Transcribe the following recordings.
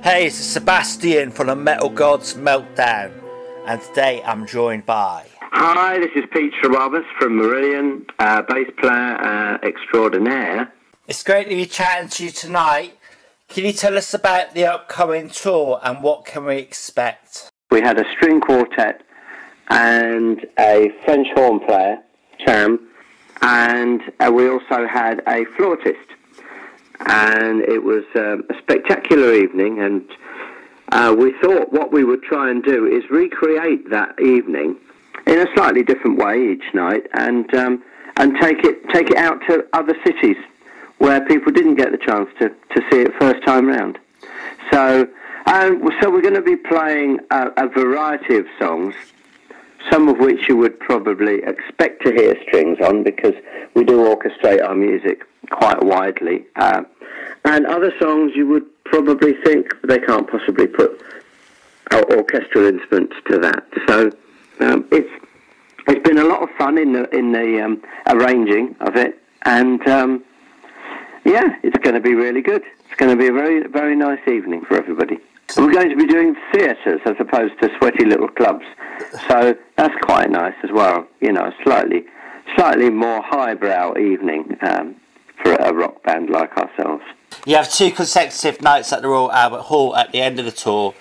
Hey, it's Sebastian from the Metal Gods Meltdown, and today I'm joined by. Hi, this is Pete Trewavas from Marillion, uh, bass player uh, extraordinaire. It's great to be chatting to you tonight. Can you tell us about the upcoming tour and what can we expect? We had a string quartet and a French horn player, Cham, and uh, we also had a flautist and it was um, a spectacular evening. And uh, we thought what we would try and do is recreate that evening in a slightly different way each night, and um, and take it take it out to other cities where people didn't get the chance to, to see it first time round. So. Um, so we're going to be playing a, a variety of songs, some of which you would probably expect to hear strings on because we do orchestrate our music quite widely. Uh, and other songs you would probably think they can't possibly put orchestral instruments to that. So um, it's it's been a lot of fun in the in the um, arranging of it, and um, yeah, it's going to be really good. It's going to be a very very nice evening for everybody. we're going to be doing theatres as opposed to sweaty little clubs, so that's quite nice as well. You know, slightly slightly more highbrow evening. Um, for a rock band like ourselves. You have two consecutive nights at the Royal Albert Hall at the end of the tour,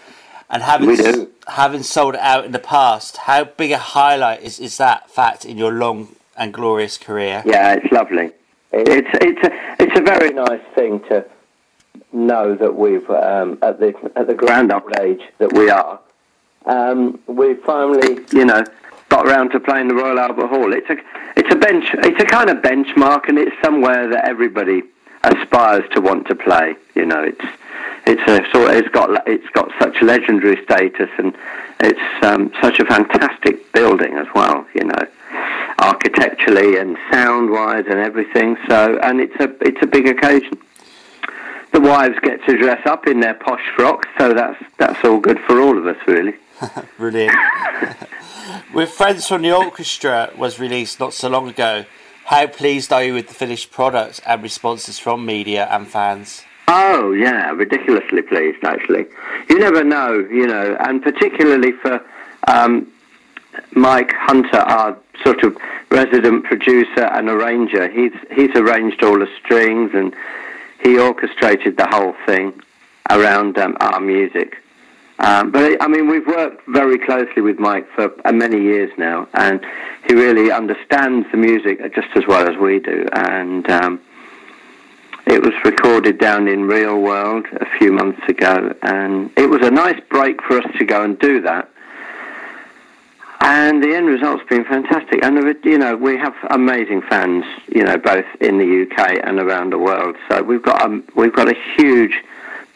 and having having sold it out in the past, how big a highlight is, is that fact in your long and glorious career? Yeah, it's lovely. It's it's a it's a very nice thing to know that we've um, at the at the grand old age that we are, um, we finally you know got around to playing the Royal Albert Hall. It's a it's a bench it's a kind of benchmark, and it's somewhere that everybody aspires to want to play. You know, it's it's a sort it's got it's got such legendary status, and it's um, such a fantastic building as well. You know, architecturally and sound wise and everything. So, and it's a it's a big occasion. The wives get to dress up in their posh frocks, so that's that's all good for all of us, really. Brilliant. With Friends from the Orchestra was released not so long ago. How pleased are you with the finished product and responses from media and fans? Oh yeah, ridiculously pleased actually. You never know, you know, and particularly for um, Mike Hunter, our sort of resident producer and arranger. He's he's arranged all the strings and he orchestrated the whole thing around um, our music. Um, but I mean, we've worked very closely with Mike for uh, many years now, and he really understands the music just as well as we do. And um, it was recorded down in Real World a few months ago, and it was a nice break for us to go and do that. And the end result's been fantastic. And you know, we have amazing fans, you know, both in the UK and around the world. So we've got a, we've got a huge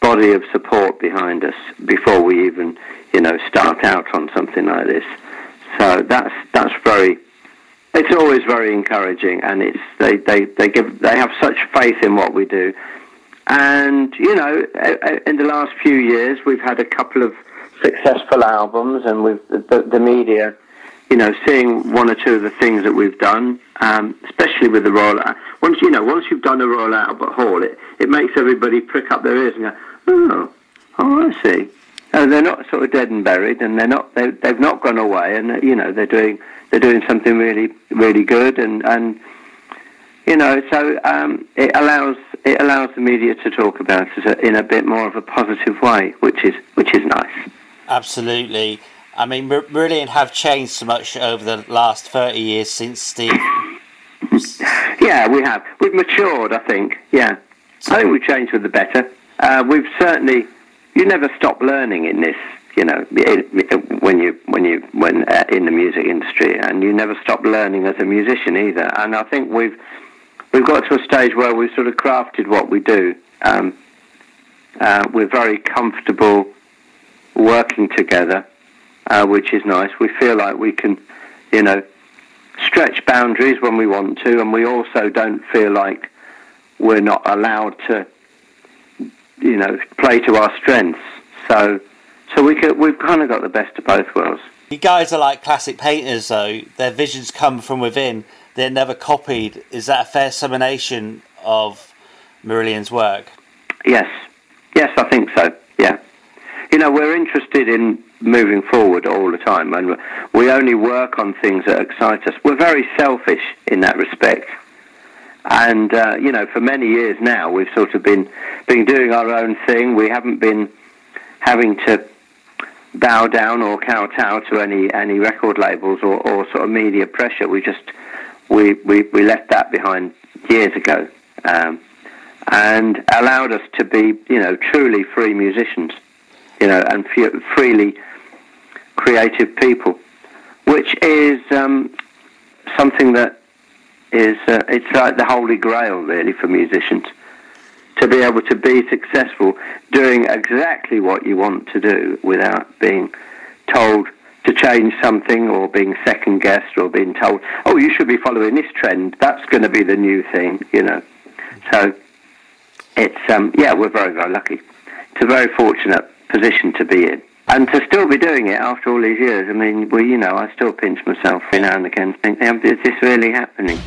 body of support behind us before we even, you know, start out on something like this. So that's that's very. It's always very encouraging, and it's they, they, they give they have such faith in what we do, and you know, in the last few years we've had a couple of successful albums, and we've the, the media, you know, seeing one or two of the things that we've done, um, especially with the Royal. Once you know, once you've done a Royal Albert Hall, it it makes everybody prick up their ears and go, Oh, oh, I see. Oh, they're not sort of dead and buried, and they're not they, they've not gone away, and you know they're doing they're doing something really really good, and and you know so um, it allows it allows the media to talk about it in a bit more of a positive way, which is which is nice. Absolutely. I mean, Marillion have changed so much over the last thirty years since Steve. yeah, we have. We've matured, I think. Yeah, I think we've changed for the better uh, we've certainly you never stop learning in this. You know, when you when you when uh, in the music industry, and you never stop learning as a musician either. And I think we've we've got to a stage where we've sort of crafted what we do. Um, uh, we're very comfortable working together, uh, which is nice. We feel like we can, you know, stretch boundaries when we want to, and we also don't feel like we're not allowed to you know, play to our strengths. So, so we could, we've kind of got the best of both worlds. You guys are like classic painters, though. Their visions come from within. They're never copied. Is that a fair summation of Marillion's work? Yes. Yes, I think so. Yeah. you know, we're interested in moving forward all the time, and we only work on things that excite us. We're very selfish in that respect. And uh, you know, for many years now, we've sort of been been doing our own thing. We haven't been having to bow down or kowtow to any any record labels or, or sort of media pressure. We just we, we, we left that behind years ago, um, and allowed us to be you know truly free musicians, you know, and f- freely creative people, which is um, something that is uh, it's like the holy grail really for musicians to be able to be successful doing exactly what you want to do without being told to change something or being second guessed or being told, oh, you should be following this trend. That's going to be the new thing, you know. So it's, um, yeah, we're very, very lucky. It's a very fortunate position to be in. And to still be doing it after all these years, I mean, well, you know, I still pinch myself every now and again, think, is this really happening?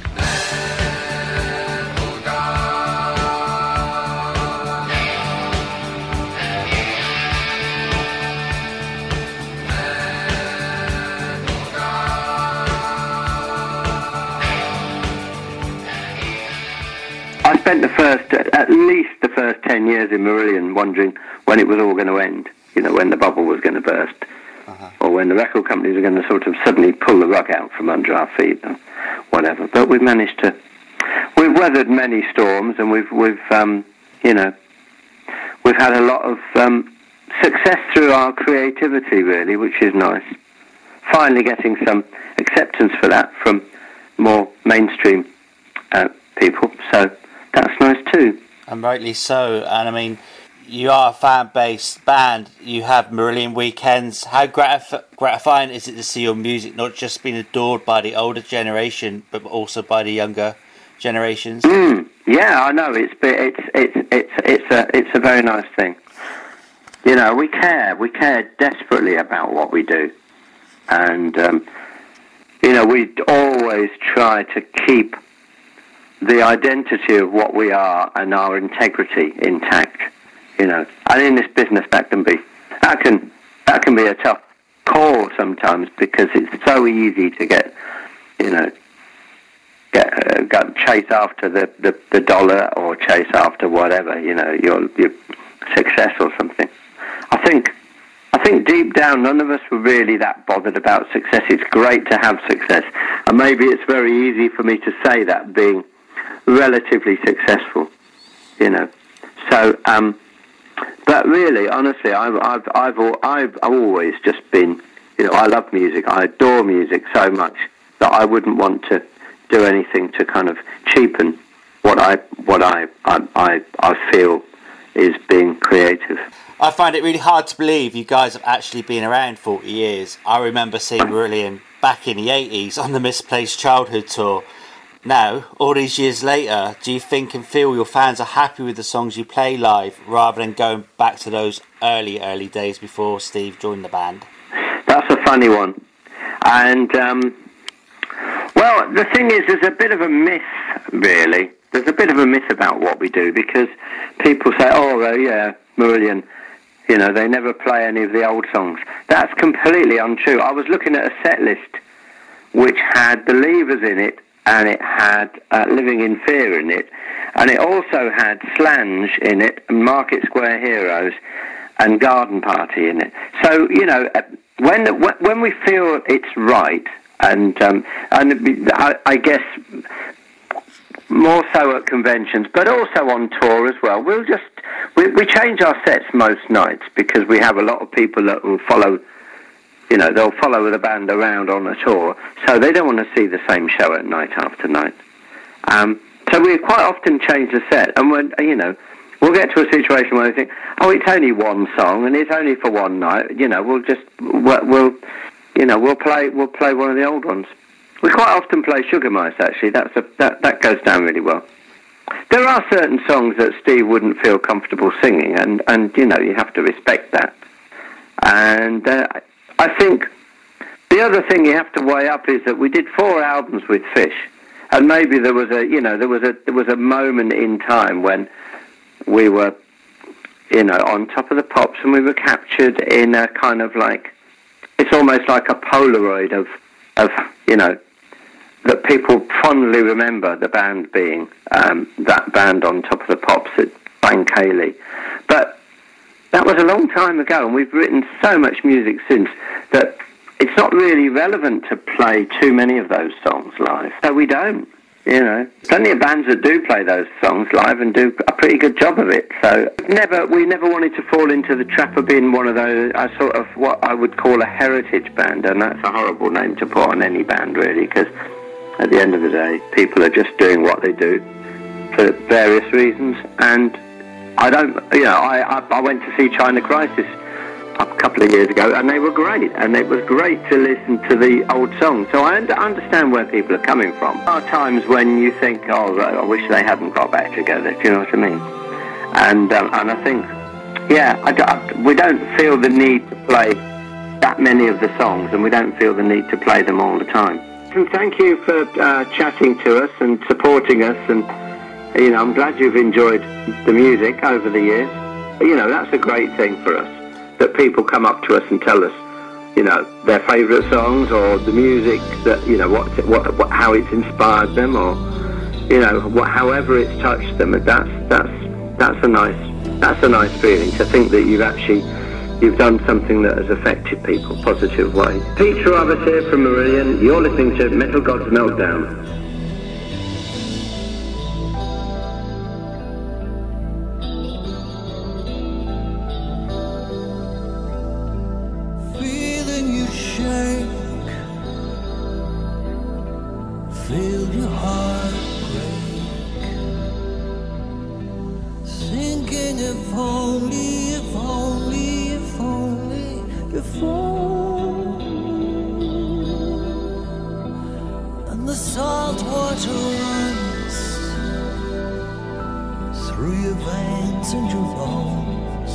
I spent the first, at least the first 10 years in Marillion wondering when it was all going to end, you know, when the bubble was going to burst, uh-huh. or when the record companies were going to sort of suddenly pull the rug out from under our feet, or whatever. But we've managed to, we've weathered many storms, and we've, we've um, you know, we've had a lot of um, success through our creativity, really, which is nice. Finally getting some acceptance for that from more mainstream uh, people. So that's nice too. And rightly so. And I mean, you are a fan based band, you have Marillion weekends. How gratif- gratifying is it to see your music not just being adored by the older generation, but also by the younger generations? Mm, yeah, I know. It's, it's, it's, it's, it's, a, it's a very nice thing. You know, we care. We care desperately about what we do. And, um, you know, we always try to keep the identity of what we are and our integrity intact. You know, and in this business, that can be that can that can be a tough call sometimes because it's so easy to get, you know, get, uh, chase after the, the, the dollar or chase after whatever, you know, your your success or something. I think I think deep down, none of us were really that bothered about success. It's great to have success, and maybe it's very easy for me to say that being relatively successful, you know. So, um, but really, honestly, I've, I've, I've, I've always just been, you know, I love music. I adore music so much that I wouldn't want to do anything to kind of cheapen what I, what I, I, I, feel is being creative. I find it really hard to believe you guys have actually been around 40 years. I remember seeing Marillion back in the 80s on the Misplaced Childhood tour now, all these years later, do you think and feel your fans are happy with the songs you play live rather than going back to those early, early days before Steve joined the band? That's a funny one. And, um, well, the thing is, there's a bit of a myth, really. There's a bit of a myth about what we do because people say, oh, yeah, Marillion, you know, they never play any of the old songs. That's completely untrue. I was looking at a set list which had Believers in it and it had uh, Living in Fear in it, and it also had Slange in it, and Market Square Heroes, and Garden Party in it. So you know, uh, when when we feel it's right, and um, and I, I guess more so at conventions, but also on tour as well. We'll just we, we change our sets most nights because we have a lot of people that will follow you know, they'll follow the band around on a tour, so they don't want to see the same show at night after night. Um, so we quite often change the set, and when you know, we'll get to a situation where we think, oh, it's only one song and it's only for one night. You know, we'll just we'll, we'll you know we'll play we'll play one of the old ones. We quite often play Sugar Mice. Actually, that's a, that that goes down really well. There are certain songs that Steve wouldn't feel comfortable singing, and and you know you have to respect that. And uh, I think the other thing you have to weigh up is that we did four albums with Fish, and maybe there was a you know there was a there was a moment in time when we were you know, on top of the pops, and we were captured in a kind of like, it's almost like a Polaroid of, of you know, that people fondly remember the band being um, that band on top of the pops at Bank Haley. That was a long time ago, and we've written so much music since that it's not really relevant to play too many of those songs live. So we don't. You know, plenty of bands that do play those songs live and do a pretty good job of it. So never, we never wanted to fall into the trap of being one of those, a sort of what I would call a heritage band, and that's a horrible name to put on any band, really, because at the end of the day, people are just doing what they do for various reasons, and I don't, you know, I, I, I went to see China Crisis a couple of years ago, and they were great, and it was great to listen to the old songs. So I understand where people are coming from. There are times when you think, oh, I wish they hadn't got back together. Do you know what I mean? And um, and I think, yeah, I, I, we don't feel the need to play that many of the songs, and we don't feel the need to play them all the time. And thank you for uh, chatting to us and supporting us, and you know, I'm glad you've enjoyed the music over the years. You know, that's a great thing for us that people come up to us and tell us, you know, their favourite songs or the music that you know what, what, what how it's inspired them or you know what, however it's touched them. That's that's that's a nice that's a nice feeling to think that you've actually you've done something that has affected people positive way. Peter Trewavas here from Marillion. You're listening to Metal Gods Meltdown. the salt water runs through your veins and your bones,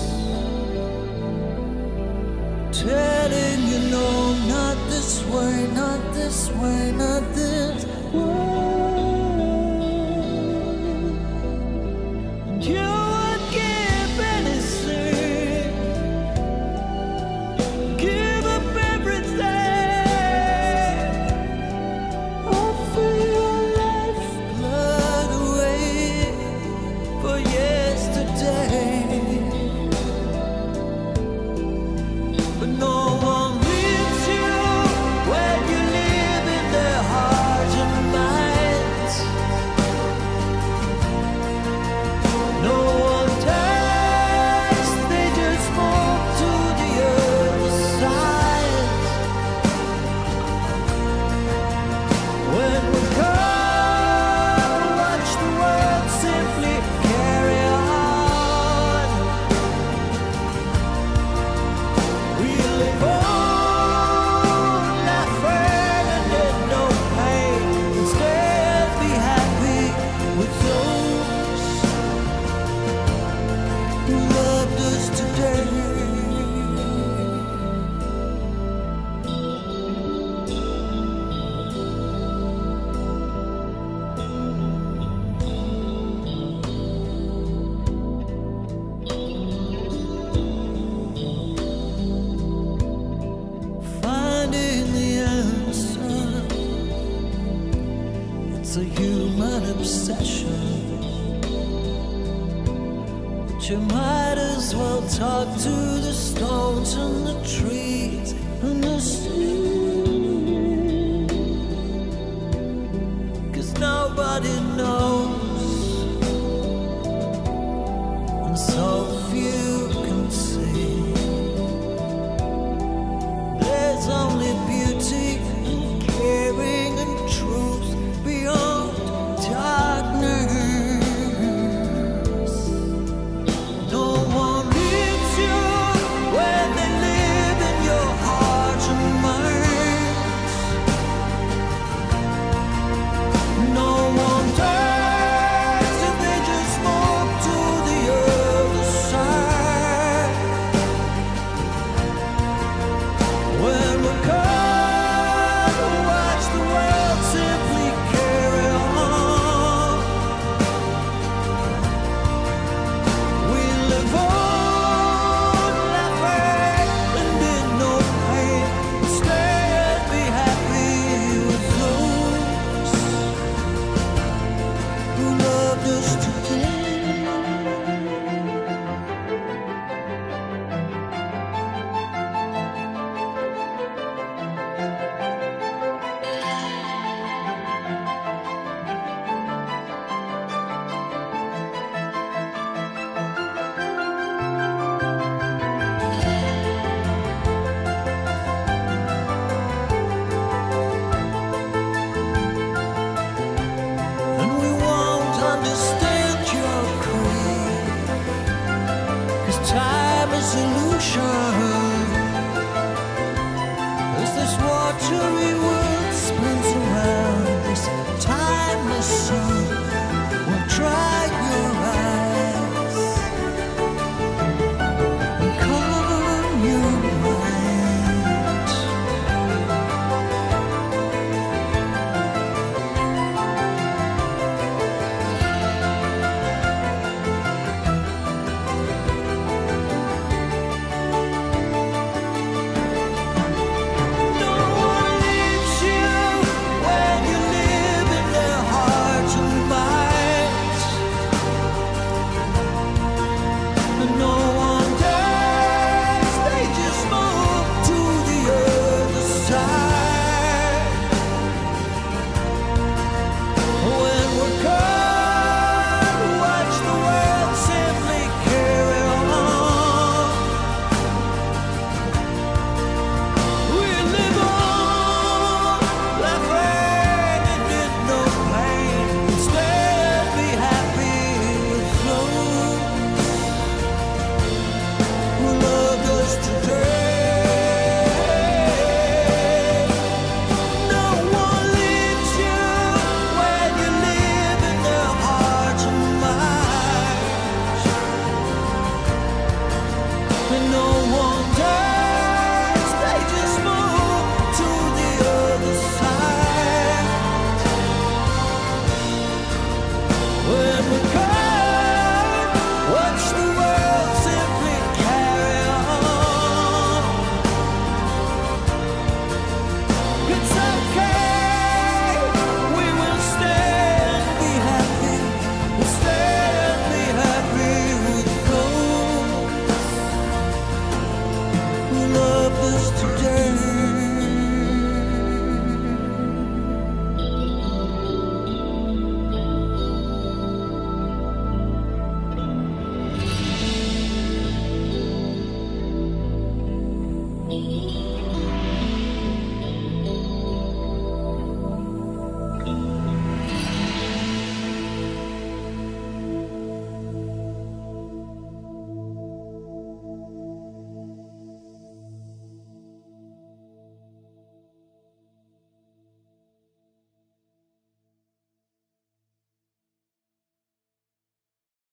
telling you no, not this way, not this way, not this way. possession. But you might as well talk to the stones and the trees.